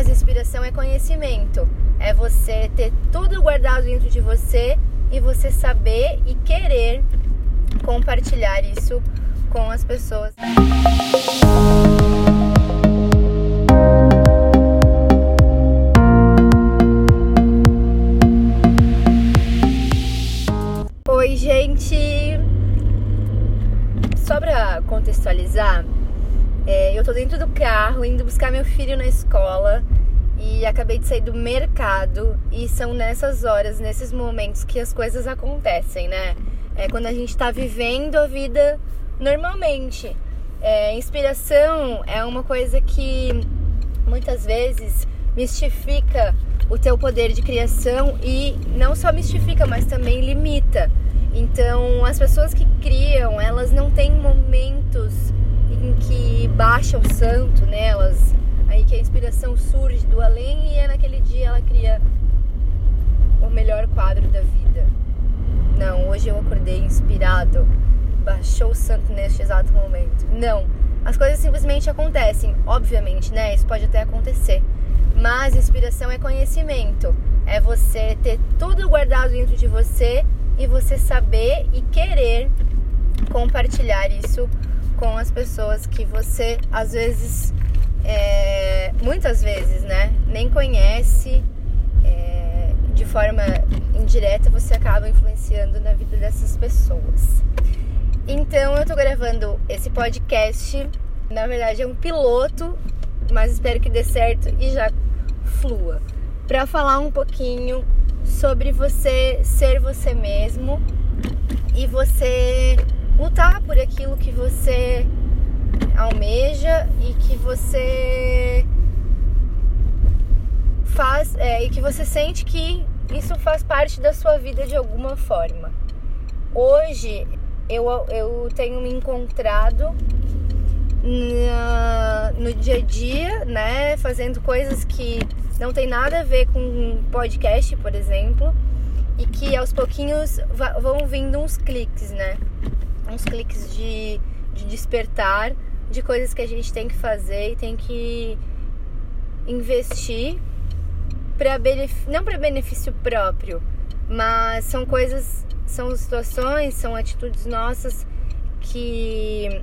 Mas inspiração é conhecimento. É você ter tudo guardado dentro de você e você saber e querer compartilhar isso com as pessoas. Oi, gente! Só pra contextualizar, é, eu tô dentro do carro indo buscar meu filho na escola e acabei de sair do mercado e são nessas horas, nesses momentos que as coisas acontecem, né? É quando a gente tá vivendo a vida normalmente. É, inspiração é uma coisa que muitas vezes mistifica o teu poder de criação e não só mistifica, mas também limita. Então, as pessoas que criam, elas não têm momentos em que baixa o santo nelas, aí que a inspiração surge do além e é naquele dia ela cria o melhor quadro da vida. Não, hoje eu acordei inspirado, baixou o santo neste exato momento. Não, as coisas simplesmente acontecem, obviamente, né? Isso pode até acontecer. Mas inspiração é conhecimento, é você ter tudo guardado dentro de você e você saber e querer compartilhar isso com as pessoas que você às vezes, é, muitas vezes, né, nem conhece. É, de forma indireta você acaba influenciando na vida dessas pessoas. Então eu tô gravando esse podcast. Na verdade é um piloto, mas espero que dê certo e já flua. Para falar um pouquinho sobre você ser você mesmo e você lutar por aquilo que você almeja e que você faz é, e que você sente que isso faz parte da sua vida de alguma forma. Hoje eu, eu tenho me encontrado na, no dia a dia, né, fazendo coisas que não tem nada a ver com podcast, por exemplo, e que aos pouquinhos vão vindo uns cliques, né? Uns cliques de, de despertar de coisas que a gente tem que fazer e tem que investir para não para benefício próprio, mas são coisas, são situações, são atitudes nossas que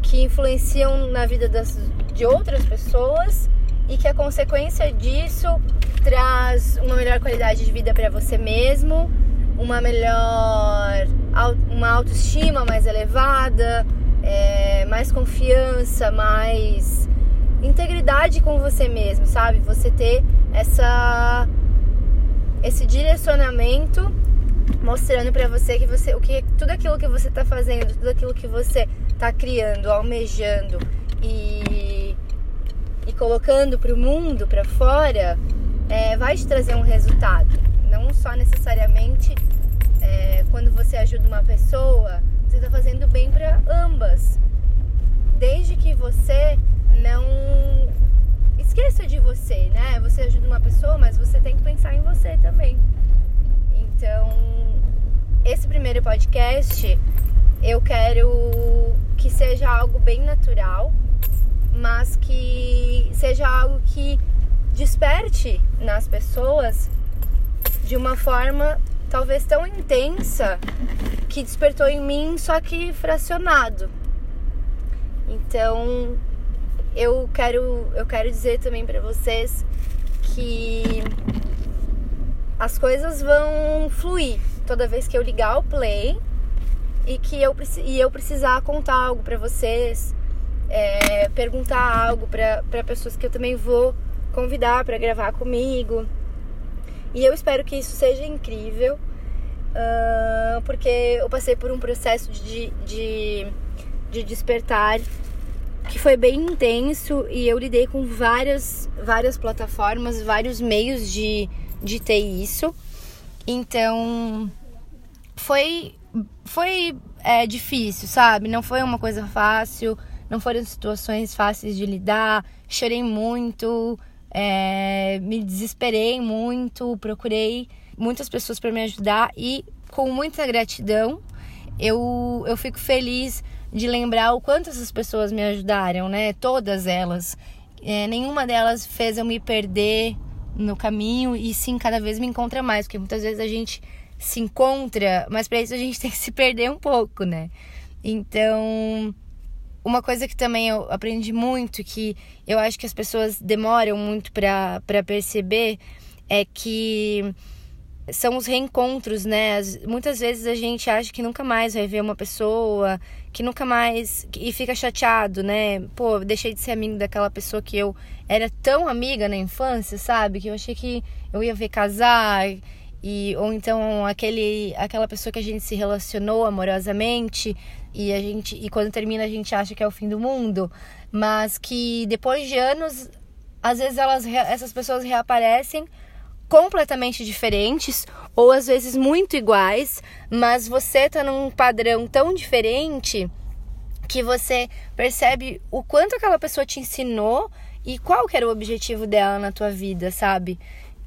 que influenciam na vida das, de outras pessoas e que a consequência disso traz uma melhor qualidade de vida para você mesmo, uma melhor uma autoestima mais elevada, é, mais confiança, mais integridade com você mesmo, sabe? Você ter essa esse direcionamento mostrando para você que você o que tudo aquilo que você tá fazendo, tudo aquilo que você tá criando, almejando e e colocando para o mundo, para fora, é, vai te trazer um resultado. Não só necessariamente é, quando você ajuda uma pessoa, você está fazendo bem para ambas. Desde que você não esqueça de você, né? Você ajuda uma pessoa, mas você tem que pensar em você também. Então, esse primeiro podcast eu quero que seja algo bem natural, mas que seja algo que desperte nas pessoas de uma forma talvez tão intensa que despertou em mim, só que fracionado. Então, eu quero eu quero dizer também para vocês que as coisas vão fluir toda vez que eu ligar o play e que eu e eu precisar contar algo para vocês é, perguntar algo para pessoas que eu também vou convidar para gravar comigo. E eu espero que isso seja incrível, porque eu passei por um processo de, de, de despertar que foi bem intenso e eu lidei com várias, várias plataformas, vários meios de, de ter isso. Então foi, foi é, difícil, sabe? Não foi uma coisa fácil. Não foram situações fáceis de lidar, chorei muito, é, me desesperei muito, procurei muitas pessoas para me ajudar e com muita gratidão eu, eu fico feliz de lembrar o quanto essas pessoas me ajudaram, né? Todas elas é, nenhuma delas fez eu me perder no caminho e sim cada vez me encontra mais, porque muitas vezes a gente se encontra, mas para isso a gente tem que se perder um pouco, né? Então, uma coisa que também eu aprendi muito, que eu acho que as pessoas demoram muito para perceber, é que são os reencontros, né? Muitas vezes a gente acha que nunca mais vai ver uma pessoa, que nunca mais. e fica chateado, né? Pô, deixei de ser amigo daquela pessoa que eu era tão amiga na infância, sabe? Que eu achei que eu ia ver casar. E, ou então aquele, aquela pessoa que a gente se relacionou amorosamente e a gente e quando termina a gente acha que é o fim do mundo, mas que depois de anos às vezes elas essas pessoas reaparecem completamente diferentes ou às vezes muito iguais, mas você tá num padrão tão diferente que você percebe o quanto aquela pessoa te ensinou e qual que era o objetivo dela na tua vida, sabe?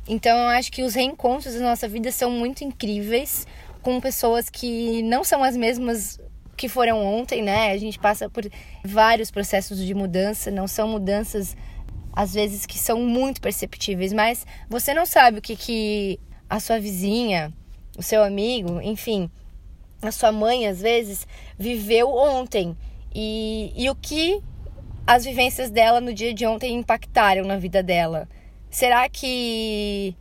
Então eu acho que os reencontros da nossa vida são muito incríveis com pessoas que não são as mesmas que foram ontem, né? A gente passa por vários processos de mudança, não são mudanças às vezes que são muito perceptíveis, mas você não sabe o que, que a sua vizinha, o seu amigo, enfim, a sua mãe às vezes viveu ontem e, e o que as vivências dela no dia de ontem impactaram na vida dela. Será que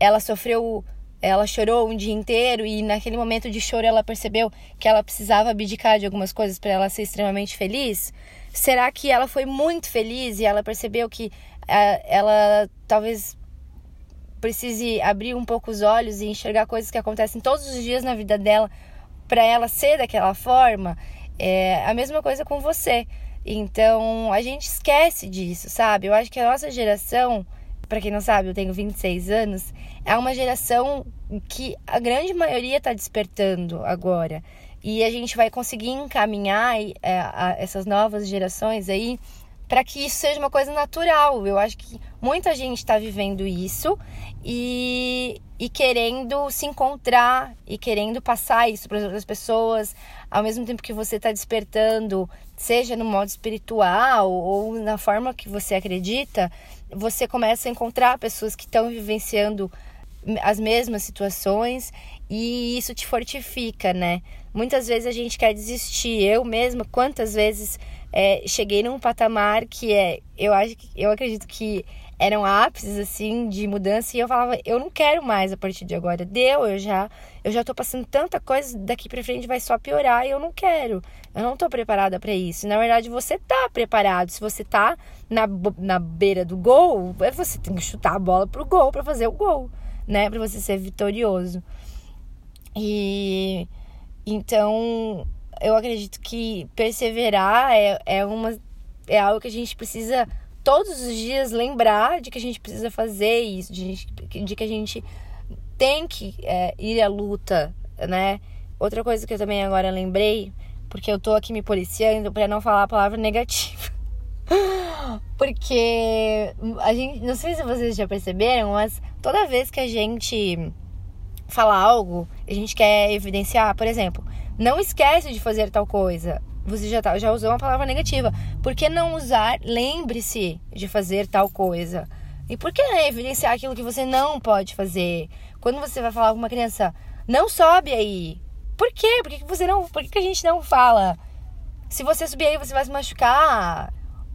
ela sofreu, ela chorou um dia inteiro e naquele momento de choro ela percebeu que ela precisava abdicar de algumas coisas para ela ser extremamente feliz? Será que ela foi muito feliz e ela percebeu que é, ela talvez precise abrir um pouco os olhos e enxergar coisas que acontecem todos os dias na vida dela para ela ser daquela forma? É a mesma coisa com você. Então a gente esquece disso, sabe? Eu acho que a nossa geração, para quem não sabe, eu tenho 26 anos, é uma geração que a grande maioria está despertando agora e a gente vai conseguir encaminhar é, essas novas gerações aí para que isso seja uma coisa natural. Eu acho que muita gente está vivendo isso e, e querendo se encontrar e querendo passar isso para as outras pessoas, ao mesmo tempo que você está despertando, seja no modo espiritual ou na forma que você acredita, você começa a encontrar pessoas que estão vivenciando as mesmas situações e isso te fortifica, né? Muitas vezes a gente quer desistir. Eu mesma, quantas vezes é, cheguei num patamar que é, eu acho eu acredito que eram ápices assim de mudança e eu falava, eu não quero mais a partir de agora. Deu, eu já eu já tô passando tanta coisa daqui para frente vai só piorar e eu não quero. Eu não tô preparada para isso. Na verdade, você tá preparado. Se você tá na, na beira do gol, é você tem que chutar a bola pro gol para fazer o gol, né? Para você ser vitorioso. E então eu acredito que perseverar é, é, uma, é algo que a gente precisa todos os dias lembrar de que a gente precisa fazer isso, de, de que a gente tem que é, ir à luta, né? Outra coisa que eu também agora lembrei, porque eu tô aqui me policiando para não falar a palavra negativa. porque a gente, não sei se vocês já perceberam, mas toda vez que a gente falar algo, a gente quer evidenciar, por exemplo, não esquece de fazer tal coisa. Você já, tá, já usou uma palavra negativa. Por que não usar lembre-se de fazer tal coisa? E por que evidenciar aquilo que você não pode fazer? Quando você vai falar com uma criança, não sobe aí. Por quê? Por que você não. Por que a gente não fala? Se você subir aí, você vai se machucar.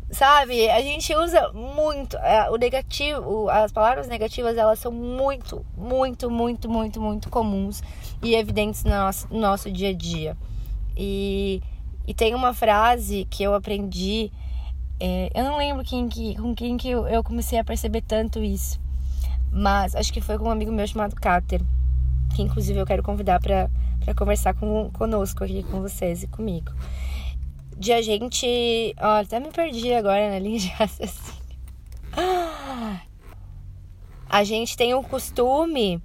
Sabe? A gente usa muito é, o negativo, as palavras negativas, elas são muito, muito, muito, muito, muito comuns e evidentes no nosso, no nosso dia a dia. E, e tem uma frase que eu aprendi, é, eu não lembro quem que, com quem que eu, eu comecei a perceber tanto isso, mas acho que foi com um amigo meu chamado Carter, que inclusive eu quero convidar para conversar com, conosco aqui, com vocês e comigo de a gente. Olha, até me perdi agora na linha de raciocínio. A gente tem o costume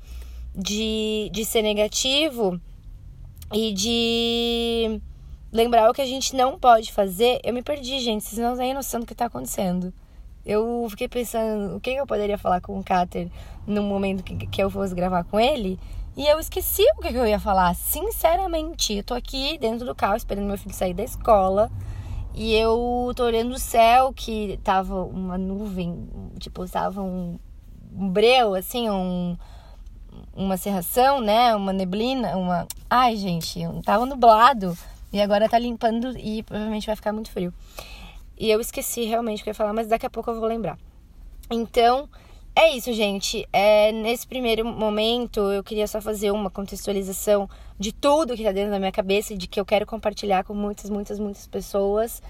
de, de ser negativo e de lembrar o que a gente não pode fazer. Eu me perdi, gente. Vocês não têm noção do que está acontecendo. Eu fiquei pensando o que eu poderia falar com o Cater no momento que, que eu fosse gravar com ele. E eu esqueci o que eu ia falar, sinceramente. Eu tô aqui dentro do carro esperando meu filho sair da escola. E eu tô olhando o céu, que tava uma nuvem, tipo, tava um, um breu, assim, um, uma cerração, né? Uma neblina, uma. Ai, gente, tava nublado. E agora tá limpando e provavelmente vai ficar muito frio. E eu esqueci realmente o que eu ia falar, mas daqui a pouco eu vou lembrar. Então, é isso, gente. É, nesse primeiro momento, eu queria só fazer uma contextualização de tudo que tá dentro da minha cabeça, de que eu quero compartilhar com muitas, muitas, muitas pessoas.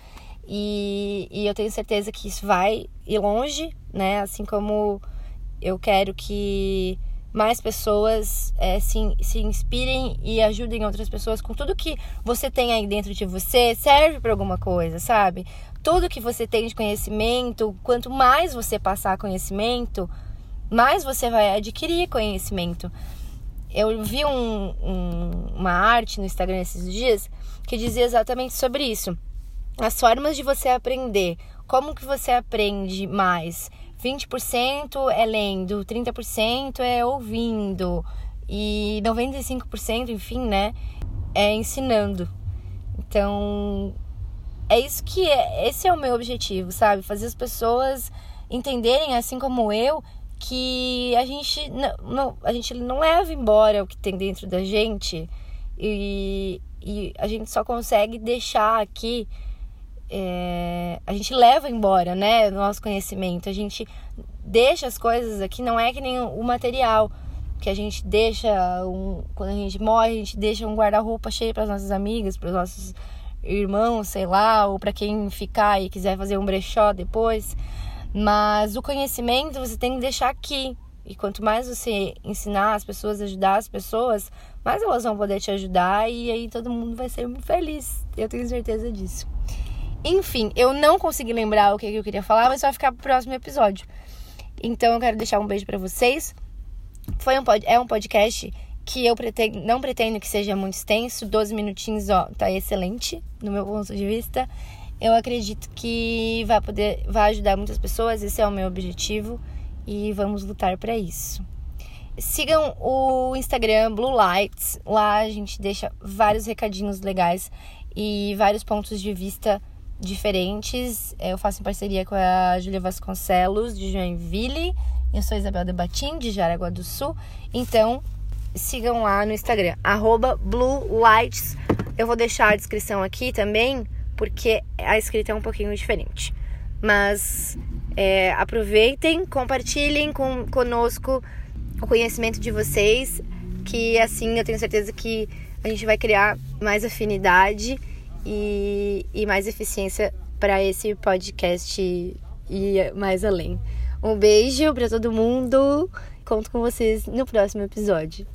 E, e eu tenho certeza que isso vai ir longe, né? Assim como eu quero que mais pessoas é, se, se inspirem e ajudem outras pessoas com tudo que você tem aí dentro de você serve para alguma coisa, sabe? Tudo que você tem de conhecimento, quanto mais você passar conhecimento, mais você vai adquirir conhecimento. Eu vi um, um, uma arte no Instagram esses dias que dizia exatamente sobre isso. As formas de você aprender. Como que você aprende mais? 20% é lendo, 30% é ouvindo e 95%, enfim, né, é ensinando. Então, é isso que é, esse é o meu objetivo, sabe? Fazer as pessoas entenderem, assim como eu, que a gente não, não, a gente não leva embora o que tem dentro da gente e, e a gente só consegue deixar aqui é, a gente leva embora, né, o nosso conhecimento. A gente deixa as coisas aqui, não é que nem o material que a gente deixa um, quando a gente morre, a gente deixa um guarda-roupa cheio para as nossas amigas, para os nossos irmãos, sei lá, ou para quem ficar e quiser fazer um brechó depois. Mas o conhecimento você tem que deixar aqui. E quanto mais você ensinar as pessoas, ajudar as pessoas, mais elas vão poder te ajudar e aí todo mundo vai ser muito feliz. Eu tenho certeza disso. Enfim, eu não consegui lembrar o que eu queria falar, mas vai ficar pro próximo episódio. Então eu quero deixar um beijo para vocês. Foi um pod, é um podcast que eu pretendo, não pretendo que seja muito extenso, 12 minutinhos, ó, tá excelente no meu ponto de vista. Eu acredito que vai poder vai ajudar muitas pessoas, esse é o meu objetivo e vamos lutar para isso. Sigam o Instagram Blue Lights, lá a gente deixa vários recadinhos legais e vários pontos de vista diferentes. Eu faço em parceria com a Júlia Vasconcelos, de Joinville. Eu sou Isabel Debatim, de Jaraguá do Sul. Então, sigam lá no Instagram, arroba Blue Lights. Eu vou deixar a descrição aqui também, porque a escrita é um pouquinho diferente. Mas é, aproveitem, compartilhem com, conosco o conhecimento de vocês, que assim eu tenho certeza que a gente vai criar mais afinidade e, e mais eficiência para esse podcast e mais além. Um beijo para todo mundo. Conto com vocês no próximo episódio.